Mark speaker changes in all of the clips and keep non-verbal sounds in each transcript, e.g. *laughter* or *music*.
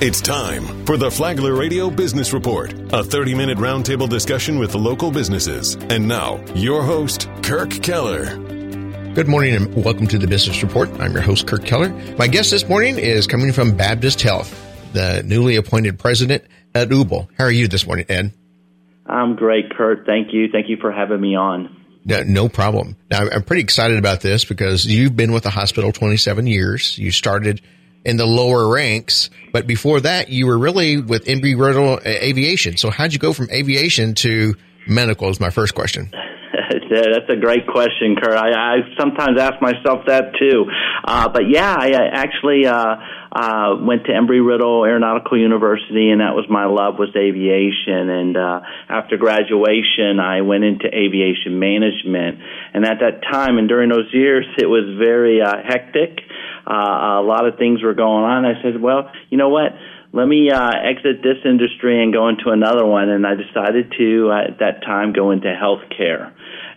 Speaker 1: It's time for the Flagler Radio Business Report, a 30 minute roundtable discussion with the local businesses. And now, your host, Kirk Keller.
Speaker 2: Good morning and welcome to the Business Report. I'm your host, Kirk Keller. My guest this morning is coming from Baptist Health, the newly appointed president, Ed Ubel. How are you this morning, Ed?
Speaker 3: I'm great, Kurt. Thank you. Thank you for having me on.
Speaker 2: No, no problem. Now, I'm pretty excited about this because you've been with the hospital 27 years. You started in the lower ranks, but before that, you were really with Embry-Riddle uh, Aviation. So how'd you go from aviation to medical is my first question. *laughs*
Speaker 3: That's a great question, Kurt. I, I sometimes ask myself that too. Uh, but yeah, I, I actually uh, uh, went to Embry-Riddle Aeronautical University, and that was my love was aviation. And uh, after graduation, I went into aviation management. And at that time, and during those years, it was very uh, hectic. Uh, a lot of things were going on. I said, well, you know what? Let me uh, exit this industry and go into another one. And I decided to, uh, at that time, go into healthcare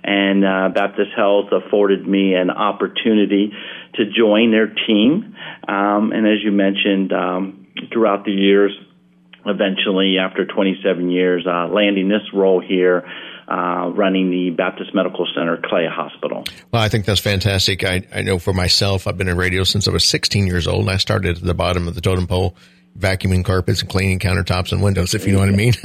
Speaker 3: and uh, Baptist Health afforded me an opportunity to join their team. Um, and as you mentioned, um, throughout the years, eventually, after 27 years, uh, landing this role here. Uh, running the Baptist Medical Center Clay Hospital.
Speaker 2: Well, I think that's fantastic. I, I know for myself, I've been in radio since I was 16 years old. I started at the bottom of the totem pole vacuuming carpets and cleaning countertops and windows, if you know what I mean. *laughs*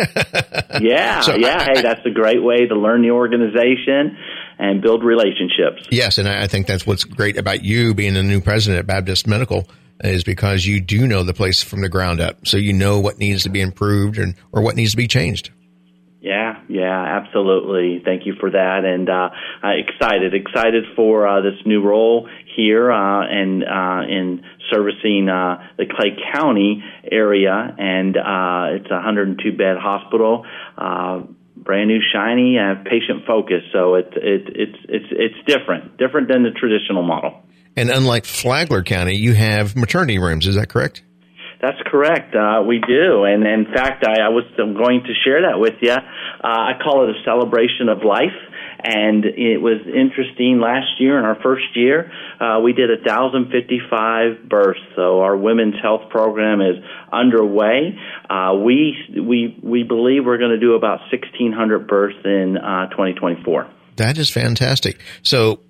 Speaker 3: yeah, so yeah. I, hey, that's a great way to learn the organization and build relationships.
Speaker 2: Yes, and I think that's what's great about you being the new president at Baptist Medical is because you do know the place from the ground up, so you know what needs to be improved and or what needs to be changed.
Speaker 3: Yeah, yeah, absolutely. Thank you for that, and uh, excited, excited for uh, this new role here uh, and uh, in servicing uh, the Clay County area, and uh, it's a 102 bed hospital. Uh, brand new, shiny, uh, patient focused. So it's it, it's it's it's different, different than the traditional model.
Speaker 2: And unlike Flagler County, you have maternity rooms. Is that correct?
Speaker 3: That's correct. Uh, we do, and in fact, I, I was going to share that with you. Uh, I call it a celebration of life. And it was interesting last year, in our first year, uh, we did 1,055 births. So our women's health program is underway. Uh, we, we, we believe we're going to do about 1,600 births in uh, 2024.
Speaker 2: That is fantastic. So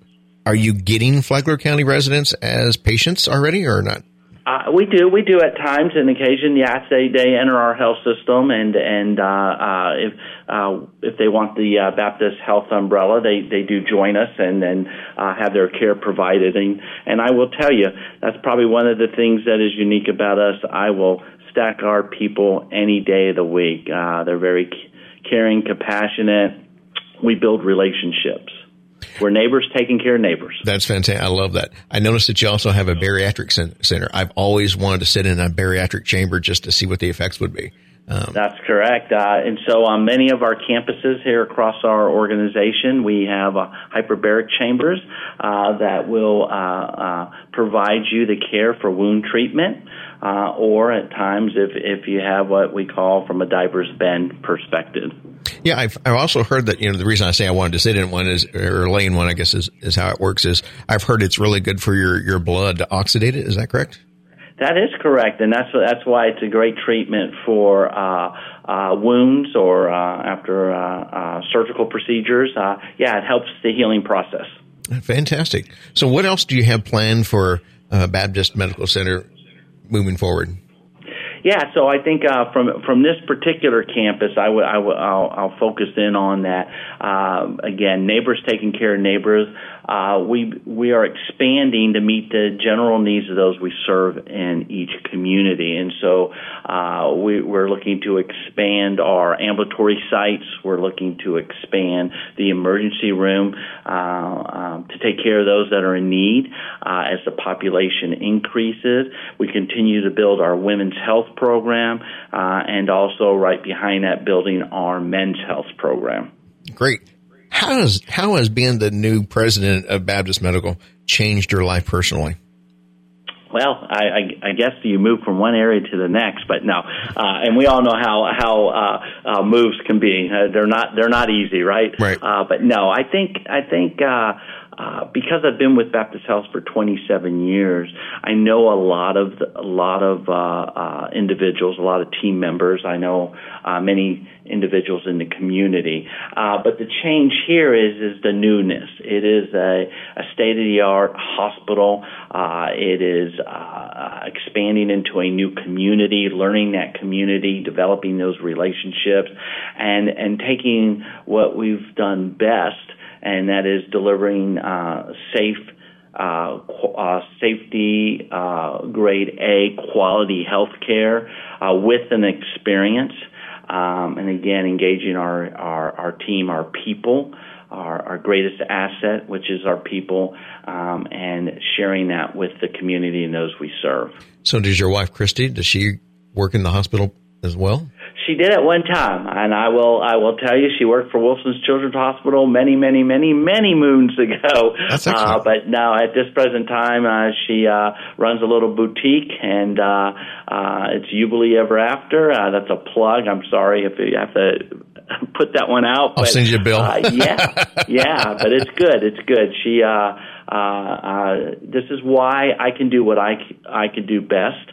Speaker 2: are you getting Flagler County residents as patients already or not?
Speaker 3: Uh, we do, we do at times and occasion. Yes, they they enter our health system, and and uh, uh, if uh, if they want the uh, Baptist Health umbrella, they they do join us and then uh, have their care provided. And and I will tell you, that's probably one of the things that is unique about us. I will stack our people any day of the week. Uh, they're very caring, compassionate. We build relationships. We're neighbors taking care of neighbors.
Speaker 2: That's fantastic. I love that. I noticed that you also have a bariatric center. I've always wanted to sit in a bariatric chamber just to see what the effects would be.
Speaker 3: Um, That's correct. Uh, and so on many of our campuses here across our organization, we have uh, hyperbaric chambers uh, that will uh, uh, provide you the care for wound treatment. Uh, or at times, if if you have what we call from a divers bend perspective.
Speaker 2: Yeah, I've, I've also heard that, you know, the reason I say I wanted to sit in one is, or lay in one, I guess is, is how it works is I've heard it's really good for your, your blood to oxidate it. Is that correct?
Speaker 3: That is correct, and that's that's why it's a great treatment for uh, uh, wounds or uh, after uh, uh, surgical procedures. Uh, yeah, it helps the healing process.
Speaker 2: Fantastic. So, what else do you have planned for Baptist Medical Center moving forward?
Speaker 3: Yeah, so I think uh, from from this particular campus, I would I will I'll, I'll focus in on that. Uh, again, neighbors taking care of neighbors. Uh, we we are expanding to meet the general needs of those we serve in each community, and so uh, we, we're looking to expand our ambulatory sites. We're looking to expand the emergency room uh, um, to take care of those that are in need uh, as the population increases. We continue to build our women's health program, uh, and also right behind that, building our men's health program.
Speaker 2: Great. How has how has being the new president of Baptist Medical changed your life personally?
Speaker 3: Well, I, I, I guess you move from one area to the next, but no, uh, and we all know how how uh, uh, moves can be. Uh, they're not they're not easy, right?
Speaker 2: Right.
Speaker 3: Uh, but no, I think I think uh, uh, because I've been with Baptist Health for 27 years, I know a lot of the, a lot of uh, uh, individuals, a lot of team members. I know uh, many individuals in the community. Uh, but the change here is is the newness. It is a, a state of the art hospital. Uh, it is uh, expanding into a new community, learning that community, developing those relationships, and and taking what we've done best and that is delivering uh, safe, uh, uh, safety uh, grade A quality health care uh, with an experience. Um, and again, engaging our, our, our team, our people, our, our, greatest asset, which is our people, um, and sharing that with the community and those we serve.
Speaker 2: So, does your wife, Christy, does she work in the hospital as well?
Speaker 3: She did at one time, and I will I will tell you, she worked for Wolfson's Children's Hospital many, many, many, many moons ago.
Speaker 2: That's excellent.
Speaker 3: Uh, but now at this present time, uh, she uh, runs a little boutique, and uh, uh, it's Jubilee Ever After. Uh, that's a plug. I'm sorry if you have to *laughs* put that one out.
Speaker 2: I'll
Speaker 3: but,
Speaker 2: send you a bill.
Speaker 3: uh, yeah, *laughs* yeah, but it's good. It's good. She. Uh, uh, uh, this is why I can do what I I can do best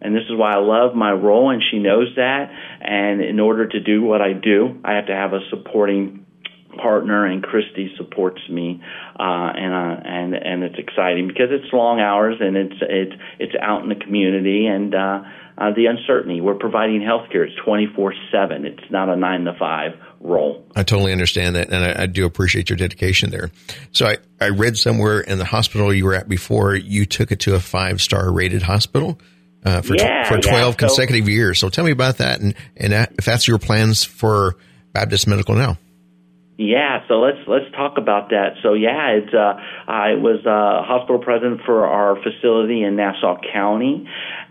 Speaker 3: and this is why I love my role, and she knows that. And in order to do what I do, I have to have a supporting partner, and Christy supports me, uh, and uh, and and it's exciting because it's long hours and it's it's it's out in the community and. Uh, uh, the uncertainty. We're providing health care. It's 24 7. It's not a 9 to 5 role.
Speaker 2: I totally understand that, and I, I, do appreciate your dedication there. So I, I read somewhere in the hospital you were at before, you took it to a five star rated hospital uh, for
Speaker 3: yeah,
Speaker 2: for twelve
Speaker 3: yeah.
Speaker 2: consecutive so, years. So tell me about that, and and if that's your plans for Baptist Medical now.
Speaker 3: Yeah, so let's let's talk about that. So yeah, it's uh, I was uh, hospital president for our facility in Nassau County,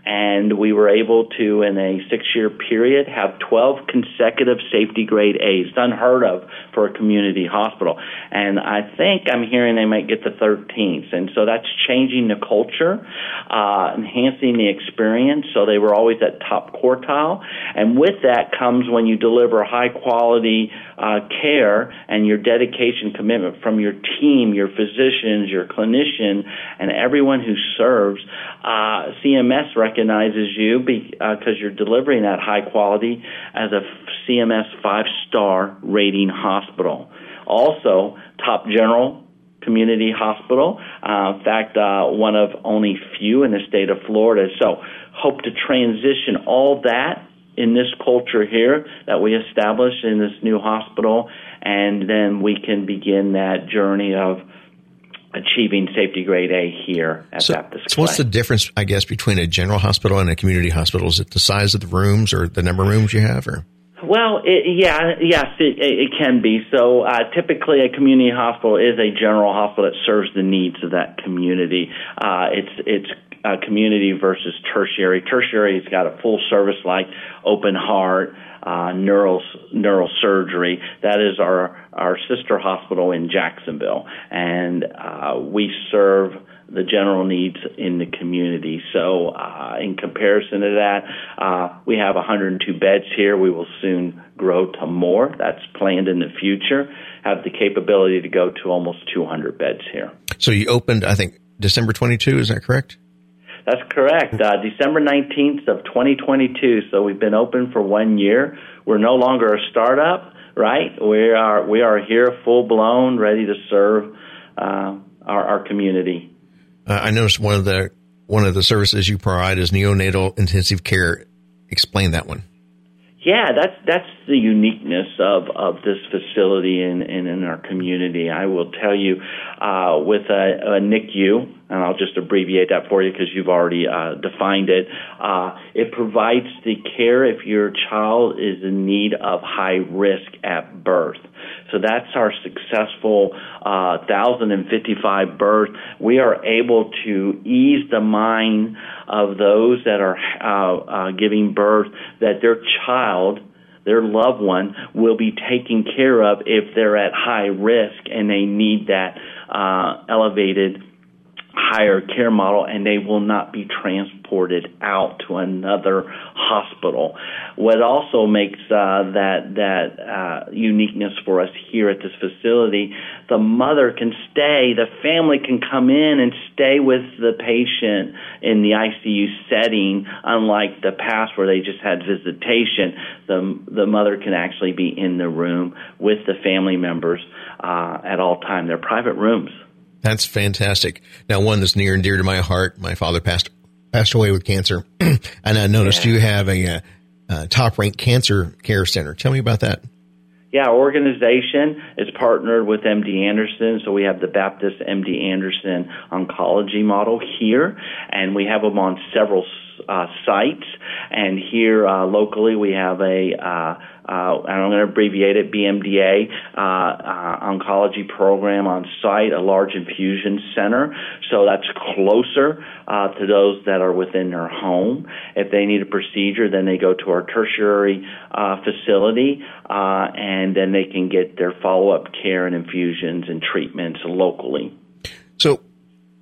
Speaker 3: and we were able to, in a six-year period, have 12 consecutive safety grade A's. It's unheard of for a community hospital, and I think I'm hearing they might get the 13th, and so that's changing the culture, uh, enhancing the experience. So they were always at top quartile, and with that comes when you deliver high quality uh, care and your dedication, commitment from your team, your physicians, your clinician, and everyone who serves. Uh, CMS recognizes you because uh, you're delivering that high quality as a CMS five star rating hospital. Also, top general community hospital. Uh, in fact, uh, one of only few in the state of Florida. So, hope to transition all that in this culture here that we establish in this new hospital, and then we can begin that journey of achieving safety grade A here at
Speaker 2: so,
Speaker 3: Baptist.
Speaker 2: So, what's the difference, I guess, between a general hospital and a community hospital? Is it the size of the rooms or the number of rooms you have, or?
Speaker 3: Well, it, yeah, yes, it, it can be. So, uh, typically, a community hospital is a general hospital that serves the needs of that community. Uh, it's it's uh, community versus tertiary. Tertiary's got a full service like open heart, uh, neural neurosurgery. That is our our sister hospital in Jacksonville, and uh, we serve the general needs in the community. So, uh, in comparison to that, uh, we have 102 beds here. We will soon grow to more. That's planned in the future. Have the capability to go to almost 200 beds here.
Speaker 2: So, you opened, I think, December 22. Is that correct?
Speaker 3: That's correct. Uh, December 19th of 2022. So we've been open for one year. We're no longer a startup, right? We are we are here full blown, ready to serve uh, our, our community.
Speaker 2: Uh, I noticed one of the one of the services you provide is neonatal intensive care. Explain that one.
Speaker 3: Yeah, that's that's the uniqueness of, of this facility and in, in, in, our community. I will tell you, uh, with a, a, NICU, and I'll just abbreviate that for you because you've already uh, defined it. Uh, it provides the care if your child is in need of high risk at birth. So that's our successful uh, 1,055 birth. We are able to ease the mind of those that are uh, uh, giving birth that their child their loved one will be taken care of if they're at high risk and they need that uh, elevated higher care model and they will not be transported out to another hospital. What also makes uh, that that uh, uniqueness for us here at this facility, the mother can stay, the family can come in and stay with the patient in the ICU setting, unlike the past where they just had visitation. The the mother can actually be in the room with the family members uh, at all time. They're private rooms.
Speaker 2: That's fantastic. Now, one that's near and dear to my heart. My father passed passed away with cancer, *clears throat* and I noticed yeah. you have a, a, uh, a top ranked cancer care center. Tell me about that.
Speaker 3: Yeah, our organization is partnered with MD Anderson, so we have the Baptist MD Anderson oncology model here, and we have them on several uh, sites. And here uh, locally, we have a uh, uh, and I'm going to abbreviate it, BMDA uh, uh, oncology program on site, a large infusion center. So that's closer uh, to those that are within their home. If they need a procedure, then they go to our tertiary uh, facility, uh, and then they can get their follow-up care and infusions and treatments locally.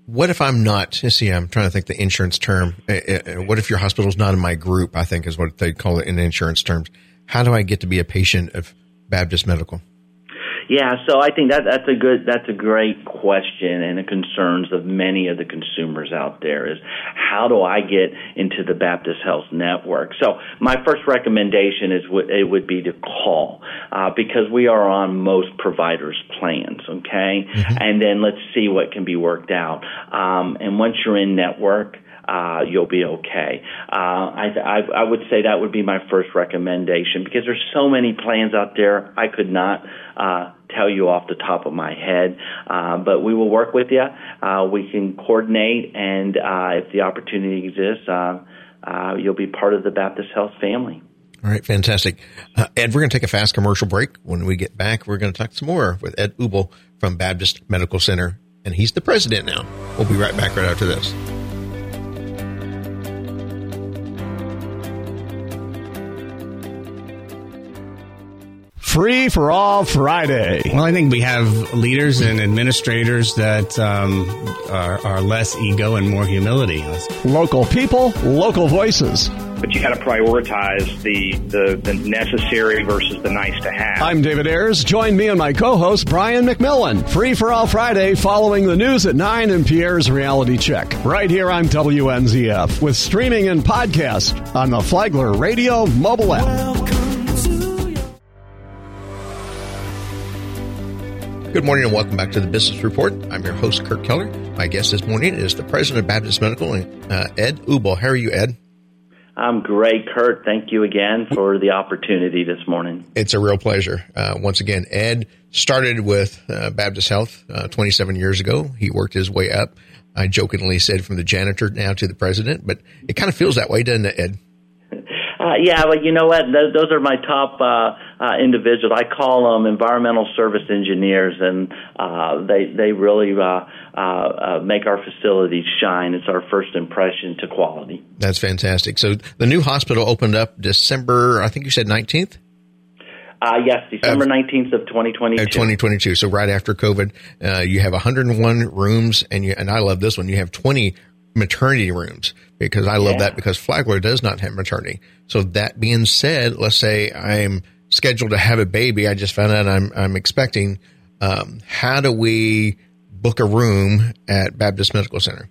Speaker 2: What if I'm not? See, I'm trying to think the insurance term. Uh, uh, uh, what if your hospital's not in my group? I think is what they call it in insurance terms how do I get to be a patient of Baptist Medical?
Speaker 3: Yeah, so I think that that's a good that's a great question and the concerns of many of the consumers out there is how do I get into the Baptist Health Network? So my first recommendation is it would be to call uh, because we are on most providers' plans, okay, mm-hmm. and then let's see what can be worked out. Um, and once you're in network uh, you'll be okay. Uh, I, I, I would say that would be my first recommendation because there's so many plans out there. I could not uh, tell you off the top of my head, uh, but we will work with you. Uh, we can coordinate, and uh, if the opportunity exists, uh, uh, you'll be part of the Baptist Health family.
Speaker 2: All right, fantastic. Uh, Ed, we're going to take a fast commercial break. When we get back, we're going to talk some more with Ed Ubel from Baptist Medical Center, and he's the president now. We'll be right back right after this.
Speaker 4: Free for All Friday.
Speaker 5: Well, I think we have leaders and administrators that um, are, are less ego and more humility.
Speaker 4: Local people, local voices
Speaker 6: but you got to prioritize the, the, the necessary versus the nice to have.
Speaker 4: I'm David Ayers. Join me and my co-host Brian McMillan. Free for all Friday, following the news at nine and Pierre's Reality Check, right here on WNZF, with streaming and podcast on the Flagler Radio mobile app.
Speaker 2: Good morning and welcome back to the Business Report. I'm your host, Kirk Keller. My guest this morning is the president of Baptist Medical, uh, Ed Ubel. How are you, Ed?
Speaker 3: I'm great, Kurt. Thank you again for the opportunity this morning.
Speaker 2: It's a real pleasure. Uh, once again, Ed started with uh, Baptist Health uh, 27 years ago. He worked his way up. I jokingly said from the janitor now to the president, but it kind of feels that way, doesn't it, Ed? *laughs*
Speaker 3: Uh, yeah, but you know what? Those, those are my top uh, individuals. I call them environmental service engineers, and uh, they they really uh, uh, uh, make our facilities shine. It's our first impression to quality.
Speaker 2: That's fantastic. So the new hospital opened up December. I think you said nineteenth.
Speaker 3: Uh, yes, December nineteenth of twenty twenty two.
Speaker 2: Twenty twenty two. So right after COVID, uh, you have one hundred and one rooms, and you and I love this one. You have twenty maternity rooms because I love yeah. that because Flagler does not have maternity. So that being said, let's say I'm scheduled to have a baby. I just found out I'm, I'm expecting. Um, how do we book a room at Baptist Medical Center?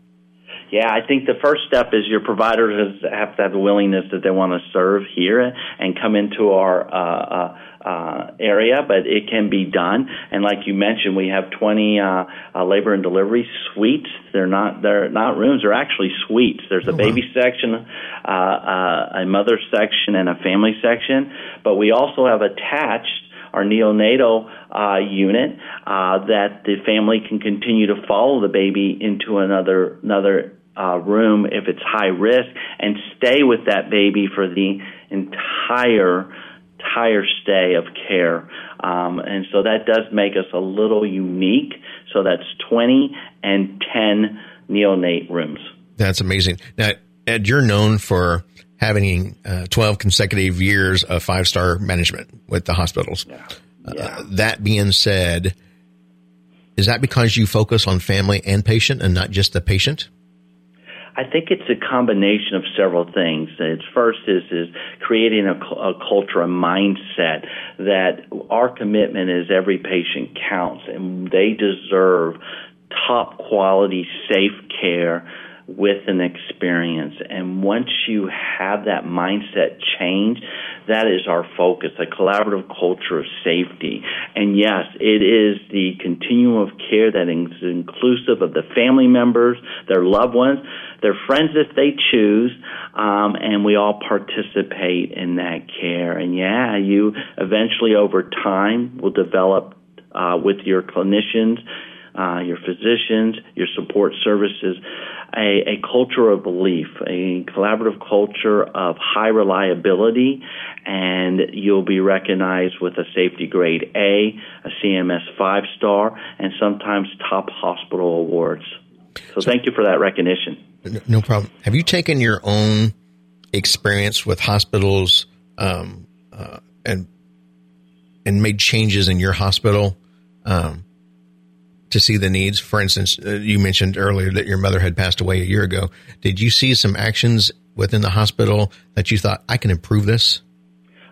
Speaker 3: Yeah, I think the first step is your providers have to have the willingness that they want to serve here and come into our uh, uh, uh, area, but it can be done. And like you mentioned, we have 20 uh, uh, labor and delivery suites. They're not they're not rooms; they're actually suites. There's a oh, baby wow. section, uh, uh, a mother section, and a family section. But we also have attached our neonatal uh, unit uh, that the family can continue to follow the baby into another another uh, room if it's high risk and stay with that baby for the entire entire stay of care. Um, and so that does make us a little unique. So that's 20 and 10 neonate rooms.
Speaker 2: That's amazing. Now, Ed, you're known for having uh, 12 consecutive years of five star management with the hospitals. Yeah. Uh, yeah. Uh, that being said, Is that because you focus on family and patient and not just the patient?
Speaker 3: I think it's a combination of several things. It's first is is creating a, a, culture, a mindset that our commitment is every patient counts and they deserve top quality, safe care with an experience. And once you have that mindset change, that is our focus, a collaborative culture of safety. And yes, it is the continuum of care that is inclusive of the family members, their loved ones, their friends if they choose, um, and we all participate in that care. And yeah, you eventually over time will develop uh, with your clinicians, uh, your physicians, your support services, a, a culture of belief, a collaborative culture of high reliability, and you'll be recognized with a safety grade A, a CMS five star, and sometimes top hospital awards. So, so thank you for that recognition.
Speaker 2: No problem. Have you taken your own experience with hospitals um, uh, and and made changes in your hospital um, to see the needs? For instance, uh, you mentioned earlier that your mother had passed away a year ago. Did you see some actions within the hospital that you thought I can improve this?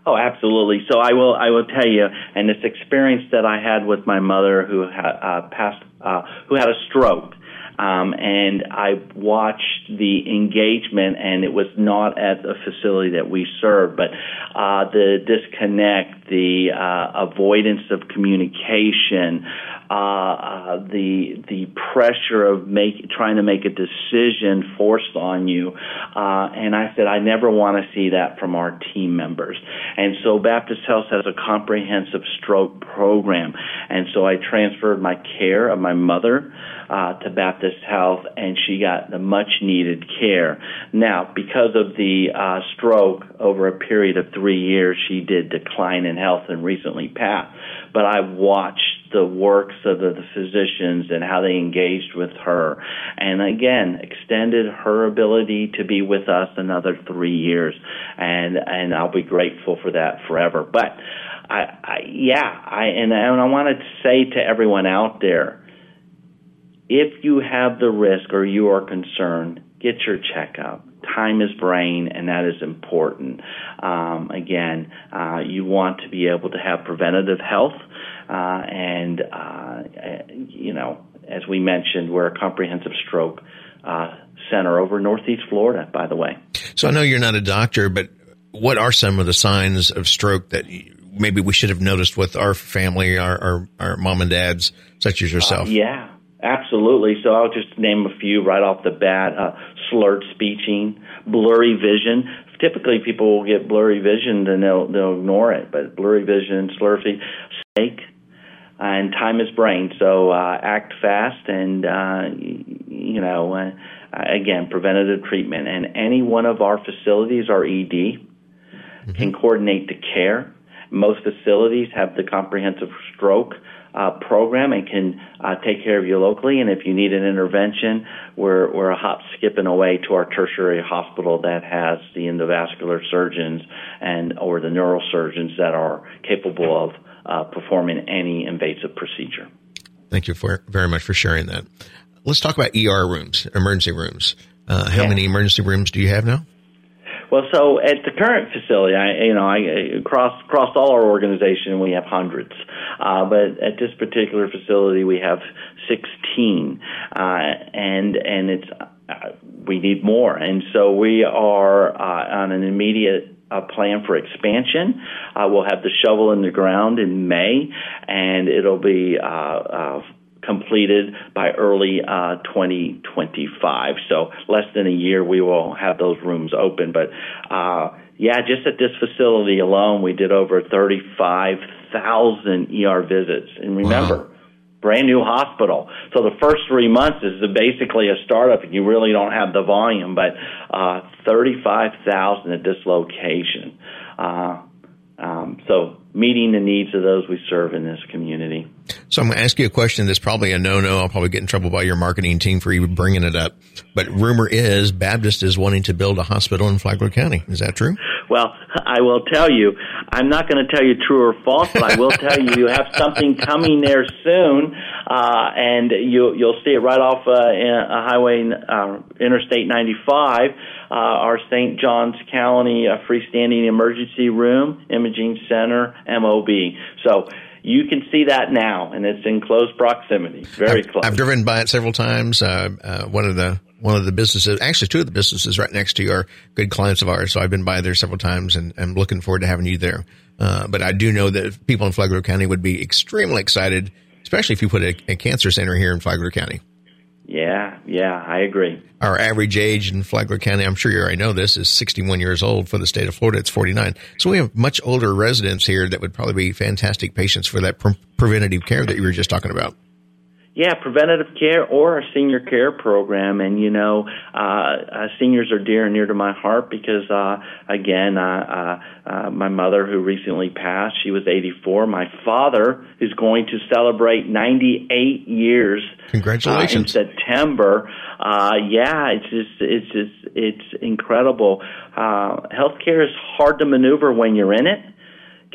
Speaker 3: Oh, absolutely. So I will. I will tell you, and this experience that I had with my mother, who had uh, passed, uh, who had a stroke, um, and I watched the engagement, and it was not at the facility that we serve, but uh, the disconnect, the uh, avoidance of communication, uh, uh, the the pressure of make trying to make a decision forced on you, uh, and I said I never want to see that from our team members. And so Baptist Health has a comprehensive stroke program, and so I transferred my care of my mother uh, to Baptist Health, and she got the much needed care. Now, because of the uh, stroke over a period of three years, she did decline in health and recently passed. But I watched the works of the, the physicians and how they engaged with her, and again extended her ability to be with us another three years, and and I'll be grateful for that forever. But I, I yeah, I and, and I wanted to say to everyone out there if you have the risk or you are concerned, get your checkup. Time is brain, and that is important. Um, again, uh, you want to be able to have preventative health, uh, and uh, you know, as we mentioned, we're a comprehensive stroke uh, center over Northeast Florida. By the way,
Speaker 2: so I know you're not a doctor, but what are some of the signs of stroke that maybe we should have noticed with our family, our our, our mom and dads, such as yourself?
Speaker 3: Uh, yeah. Absolutely. So I'll just name a few right off the bat. Uh, slurred speeching, blurry vision. Typically, people will get blurry vision and they'll they'll ignore it. But blurry vision, slurry, snake, and time is brain. So uh, act fast and uh, you know uh, again preventative treatment. And any one of our facilities, our ED, mm-hmm. can coordinate the care. Most facilities have the comprehensive stroke uh, program and can uh, take care of you locally. And if you need an intervention, we're, we're a hop skipping away to our tertiary hospital that has the endovascular surgeons and or the neurosurgeons that are capable of uh, performing any invasive procedure.
Speaker 2: Thank you for, very much for sharing that. Let's talk about ER rooms, emergency rooms. Uh, how yeah. many emergency rooms do you have now?
Speaker 3: Well, so at the current facility, I you know I across across all our organization we have hundreds, uh, but at this particular facility we have sixteen, uh, and and it's uh, we need more, and so we are uh, on an immediate uh, plan for expansion. Uh, we'll have the shovel in the ground in May, and it'll be uh, uh, completed by early uh, 2025. So less than a year, we will have those rooms open. But uh, yeah, just at this facility alone, we did over 35,000 ER visits. And remember. Wow. Brand new hospital. So the first three months is basically a startup, and you really don't have the volume. But uh, thirty-five thousand at this location. Uh, um, so meeting the needs of those we serve in this community.
Speaker 2: So I'm going to ask you a question that's probably a no-no. I'll probably get in trouble by your marketing team for even bringing it up. But rumor is Baptist is wanting to build a hospital in Flagler County. Is that true?
Speaker 3: Well, I will tell you, I'm not going to tell you true or false, but I will *laughs* tell you you have something coming there soon, uh, and you, you'll see it right off uh, in, uh, Highway uh, Interstate 95. Uh, our St. Johns County uh, freestanding emergency room, imaging center, MOB. So you can see that now, and it's in close proximity, very
Speaker 2: I've,
Speaker 3: close.
Speaker 2: I've driven by it several times. Uh, uh, one of the one of the businesses, actually two of the businesses right next to you are good clients of ours. So I've been by there several times, and I'm looking forward to having you there. Uh, but I do know that people in Flagler County would be extremely excited, especially if you put a, a cancer center here in Flagler County.
Speaker 3: Yeah, yeah, I agree.
Speaker 2: Our average age in Flagler County, I'm sure you already know this, is 61 years old. For the state of Florida, it's 49. So we have much older residents here that would probably be fantastic patients for that pre- preventative care that you were just talking about.
Speaker 3: Yeah, preventative care or a senior care program, and you know, uh, uh, seniors are dear and near to my heart because, uh, again, uh, uh, uh, my mother who recently passed, she was 84. My father, is going to celebrate 98 years,
Speaker 2: Congratulations
Speaker 3: uh, in September. Uh, yeah, it's just, it's just, it's incredible. Uh, healthcare is hard to maneuver when you're in it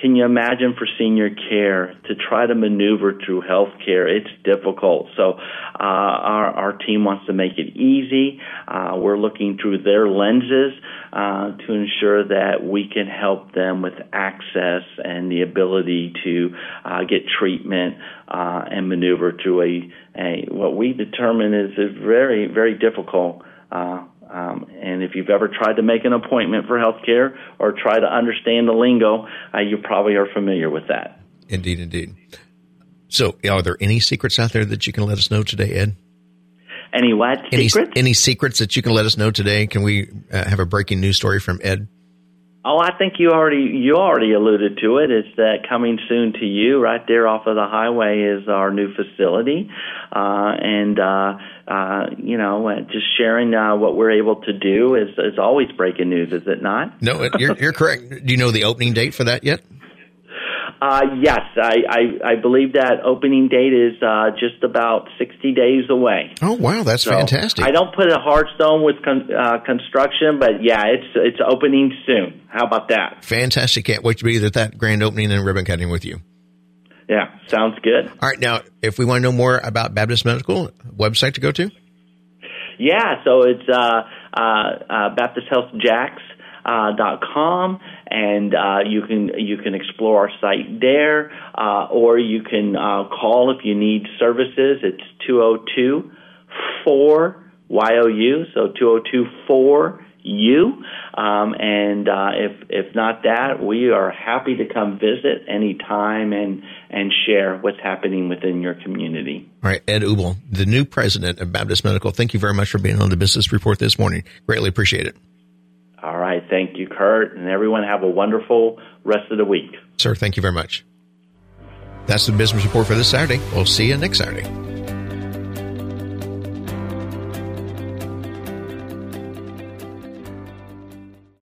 Speaker 3: can you imagine for senior care to try to maneuver through health care? It's difficult. So uh, our, our team wants to make it easy. Uh, we're looking through their lenses uh, to ensure that we can help them with access and the ability to uh, get treatment uh, and maneuver through a, a what we determine is a very very difficult uh, um, and if you've ever tried to make an appointment for healthcare or try to understand the lingo, uh, you probably are familiar with that.
Speaker 2: Indeed, indeed. So, are there any secrets out there that you can let us know today, Ed?
Speaker 3: Any what
Speaker 2: Any,
Speaker 3: secrets?
Speaker 2: any secrets that you can let us know today? Can we uh, have a breaking news story from Ed?
Speaker 3: Oh, I think you already you already alluded to it. It's that coming soon to you, right there off of the highway, is our new facility, uh, and uh, uh, you know, uh, just sharing uh, what we're able to do is is always breaking news, is it not?
Speaker 2: No, you're, you're correct. Do you know the opening date for that yet?
Speaker 3: Uh, yes, I, I, I believe that opening date is uh, just about 60 days away.
Speaker 2: Oh, wow, that's
Speaker 3: So
Speaker 2: fantastic.
Speaker 3: I don't put a hard stone with con- uh, construction, but yeah, it's it's opening soon. How about that?
Speaker 2: Fantastic. Can't wait to be at that grand opening and ribbon cutting with you.
Speaker 3: Yeah, sounds good.
Speaker 2: All right, now, if we want to know more about Baptist Medical, website to go to?
Speaker 3: Yeah, so it's uh, uh, uh, BaptistHealthJax. Uh, dot com and uh, you can you can explore our site there uh, or you can uh, call if you need services it's 202 4 YOU so 202 4 you um, and uh, if if not that we are happy to come visit anytime and and share what's happening within your community
Speaker 2: All right, Ed Ubel, the new president of Baptist Medical. Thank you very much for being on the business report this morning. Greatly appreciate it.
Speaker 3: All right. Thank you, Kurt. And everyone have a wonderful rest of the week.
Speaker 2: Sir, thank you very much. That's the business report for this Saturday. We'll see you next Saturday.